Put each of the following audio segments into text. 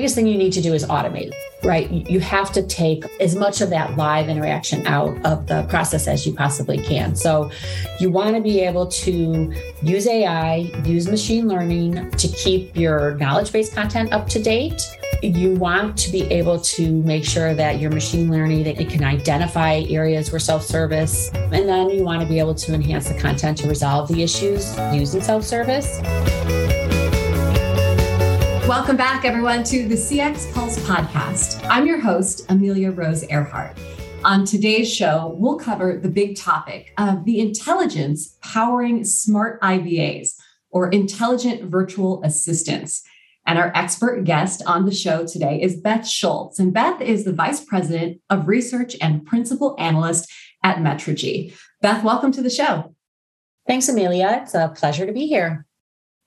biggest thing you need to do is automate, right? You have to take as much of that live interaction out of the process as you possibly can. So you want to be able to use AI, use machine learning to keep your knowledge based content up to date. You want to be able to make sure that your machine learning that it can identify areas where self-service, and then you want to be able to enhance the content to resolve the issues using self-service. Welcome back, everyone, to the CX Pulse podcast. I'm your host, Amelia Rose Earhart. On today's show, we'll cover the big topic of the intelligence powering smart IVAs or intelligent virtual assistants. And our expert guest on the show today is Beth Schultz. And Beth is the Vice President of Research and Principal Analyst at Metrigy. Beth, welcome to the show. Thanks, Amelia. It's a pleasure to be here.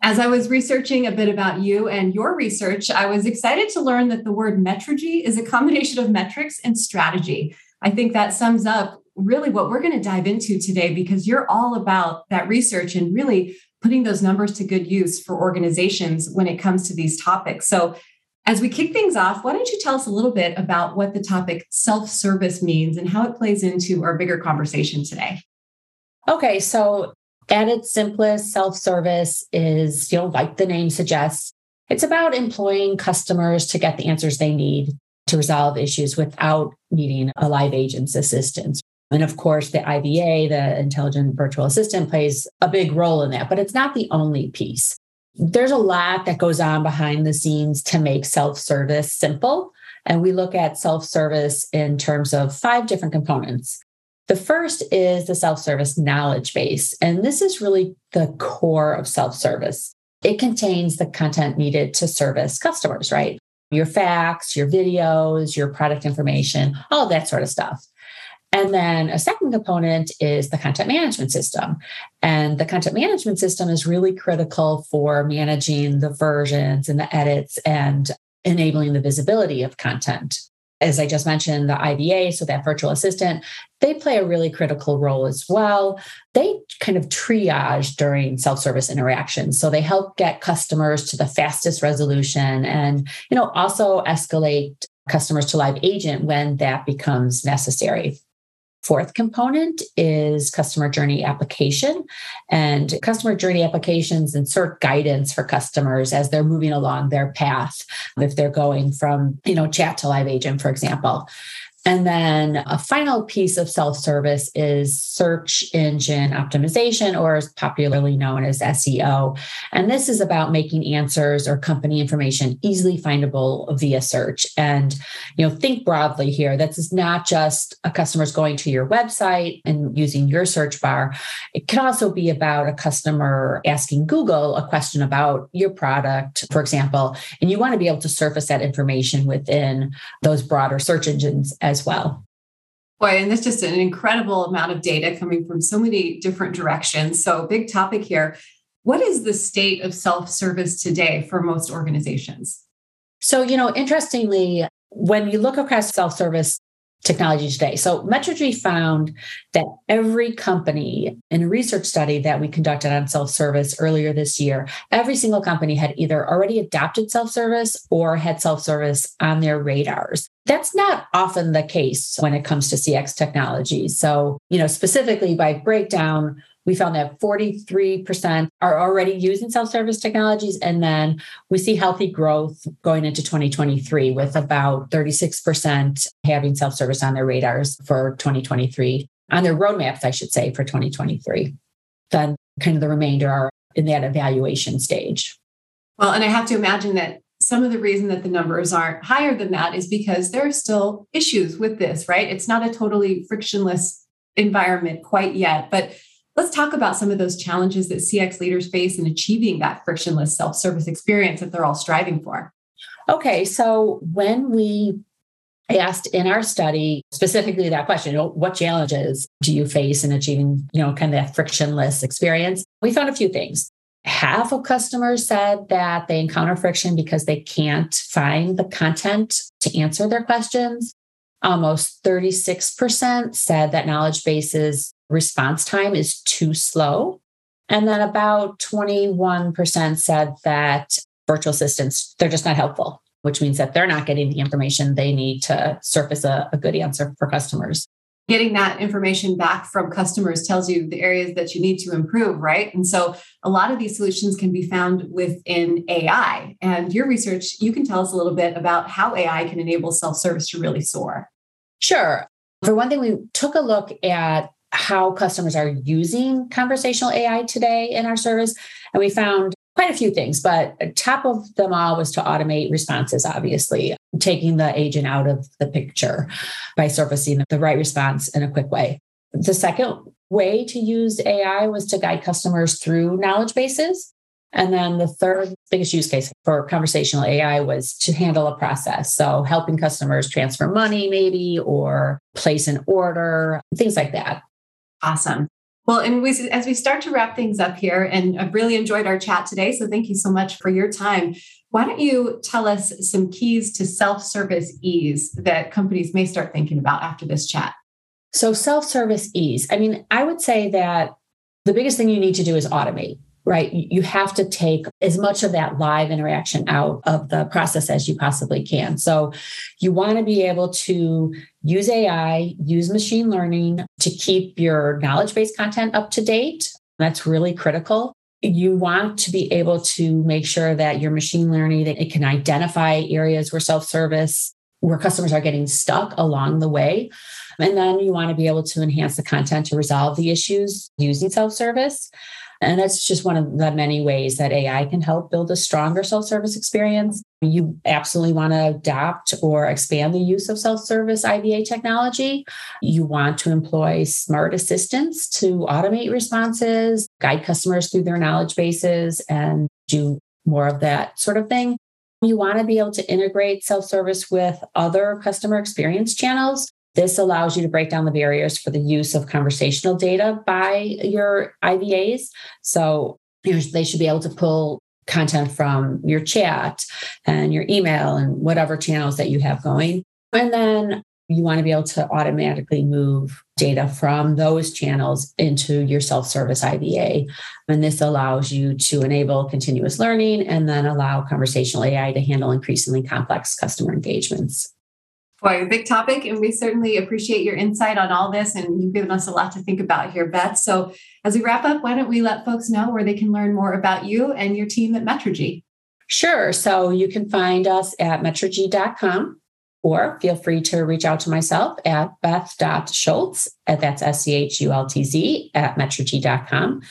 As I was researching a bit about you and your research, I was excited to learn that the word metrigy is a combination of metrics and strategy. I think that sums up really what we're going to dive into today because you're all about that research and really putting those numbers to good use for organizations when it comes to these topics. So, as we kick things off, why don't you tell us a little bit about what the topic self service means and how it plays into our bigger conversation today? Okay, so at its simplest, self service is, you know, like the name suggests, it's about employing customers to get the answers they need to resolve issues without needing a live agent's assistance. And of course, the IVA, the intelligent virtual assistant, plays a big role in that, but it's not the only piece. There's a lot that goes on behind the scenes to make self service simple. And we look at self service in terms of five different components. The first is the self service knowledge base. And this is really the core of self service. It contains the content needed to service customers, right? Your FAQs, your videos, your product information, all that sort of stuff. And then a second component is the content management system. And the content management system is really critical for managing the versions and the edits and enabling the visibility of content as I just mentioned, the IVA, so that virtual assistant, they play a really critical role as well. They kind of triage during self-service interactions. So they help get customers to the fastest resolution and, you know, also escalate customers to live agent when that becomes necessary. Fourth component is customer journey application. And customer journey applications insert guidance for customers as they're moving along their path. If they're going from, you know, chat to live agent, for example. And then a final piece of self service is search engine optimization, or is popularly known as SEO. And this is about making answers or company information easily findable via search. And, you know, think broadly here. This is not just a customer's going to your website and using your search bar. It can also be about a customer asking Google a question about your product, for example, and you want to be able to surface that information within those broader search engines as well. Boy, and that's just an incredible amount of data coming from so many different directions. So, big topic here. What is the state of self service today for most organizations? So, you know, interestingly, when you look across self service technology today. So Metrigy found that every company in a research study that we conducted on self-service earlier this year, every single company had either already adopted self-service or had self-service on their radars. That's not often the case when it comes to CX technology. So, you know, specifically by breakdown, we found that 43% are already using self service technologies. And then we see healthy growth going into 2023 with about 36% having self service on their radars for 2023, on their roadmaps, I should say, for 2023. Then kind of the remainder are in that evaluation stage. Well, and I have to imagine that some of the reason that the numbers aren't higher than that is because there are still issues with this, right? It's not a totally frictionless environment quite yet. But Let's talk about some of those challenges that CX leaders face in achieving that frictionless self service experience that they're all striving for. Okay, so when we asked in our study specifically that question, you know, what challenges do you face in achieving, you know, kind of that frictionless experience? We found a few things. Half of customers said that they encounter friction because they can't find the content to answer their questions. Almost 36% said that knowledge bases response time is too slow. And then about 21% said that virtual assistants, they're just not helpful. which means that they're not getting the information they need to surface a, a good answer for customers getting that information back from customers tells you the areas that you need to improve, right? And so a lot of these solutions can be found within AI. And your research, you can tell us a little bit about how AI can enable self service to really soar. Sure. For one thing, we took a look at how customers are using conversational AI today in our service. And we found quite a few things, but top of them all was to automate responses, obviously, taking the agent out of the picture by surfacing the right response in a quick way. The second way to use AI was to guide customers through knowledge bases. And then the third biggest use case for conversational AI was to handle a process. So helping customers transfer money, maybe, or place an order, things like that. Awesome. Well, and we, as we start to wrap things up here, and I've really enjoyed our chat today. So thank you so much for your time. Why don't you tell us some keys to self service ease that companies may start thinking about after this chat? So, self service ease. I mean, I would say that the biggest thing you need to do is automate right? You have to take as much of that live interaction out of the process as you possibly can. So you want to be able to use AI, use machine learning to keep your knowledge based content up to date. That's really critical. You want to be able to make sure that your machine learning that it can identify areas where self-service where customers are getting stuck along the way. And then you want to be able to enhance the content to resolve the issues using self-service. And that's just one of the many ways that AI can help build a stronger self service experience. You absolutely want to adapt or expand the use of self service IVA technology. You want to employ smart assistants to automate responses, guide customers through their knowledge bases, and do more of that sort of thing. You want to be able to integrate self service with other customer experience channels this allows you to break down the barriers for the use of conversational data by your IVAs. So you know, they should be able to pull content from your chat and your email and whatever channels that you have going. And then you want to be able to automatically move data from those channels into your self service IVA. And this allows you to enable continuous learning and then allow conversational AI to handle increasingly complex customer engagements. Boy, a big topic, and we certainly appreciate your insight on all this. And you've given us a lot to think about here, Beth. So, as we wrap up, why don't we let folks know where they can learn more about you and your team at Metrigy? Sure. So, you can find us at metrigy.com or feel free to reach out to myself at beth.schultz, at uh, that's S C H U L T Z, at metrigy.com.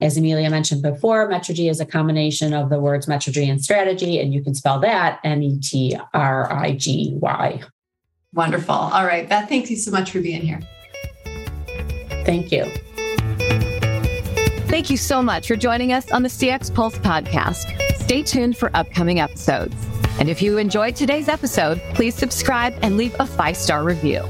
As Amelia mentioned before, Metrigy is a combination of the words metrics and strategy, and you can spell that M E T R I G Y. Wonderful. All right. Beth, thank you so much for being here. Thank you. Thank you so much for joining us on the CX Pulse podcast. Stay tuned for upcoming episodes. And if you enjoyed today's episode, please subscribe and leave a five star review.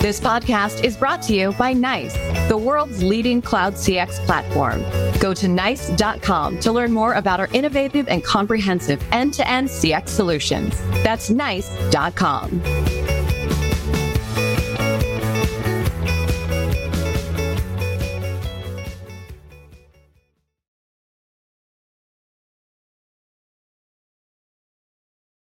This podcast is brought to you by NICE, the world's leading cloud CX platform. Go to nice.com to learn more about our innovative and comprehensive end to end CX solutions. That's nice.com.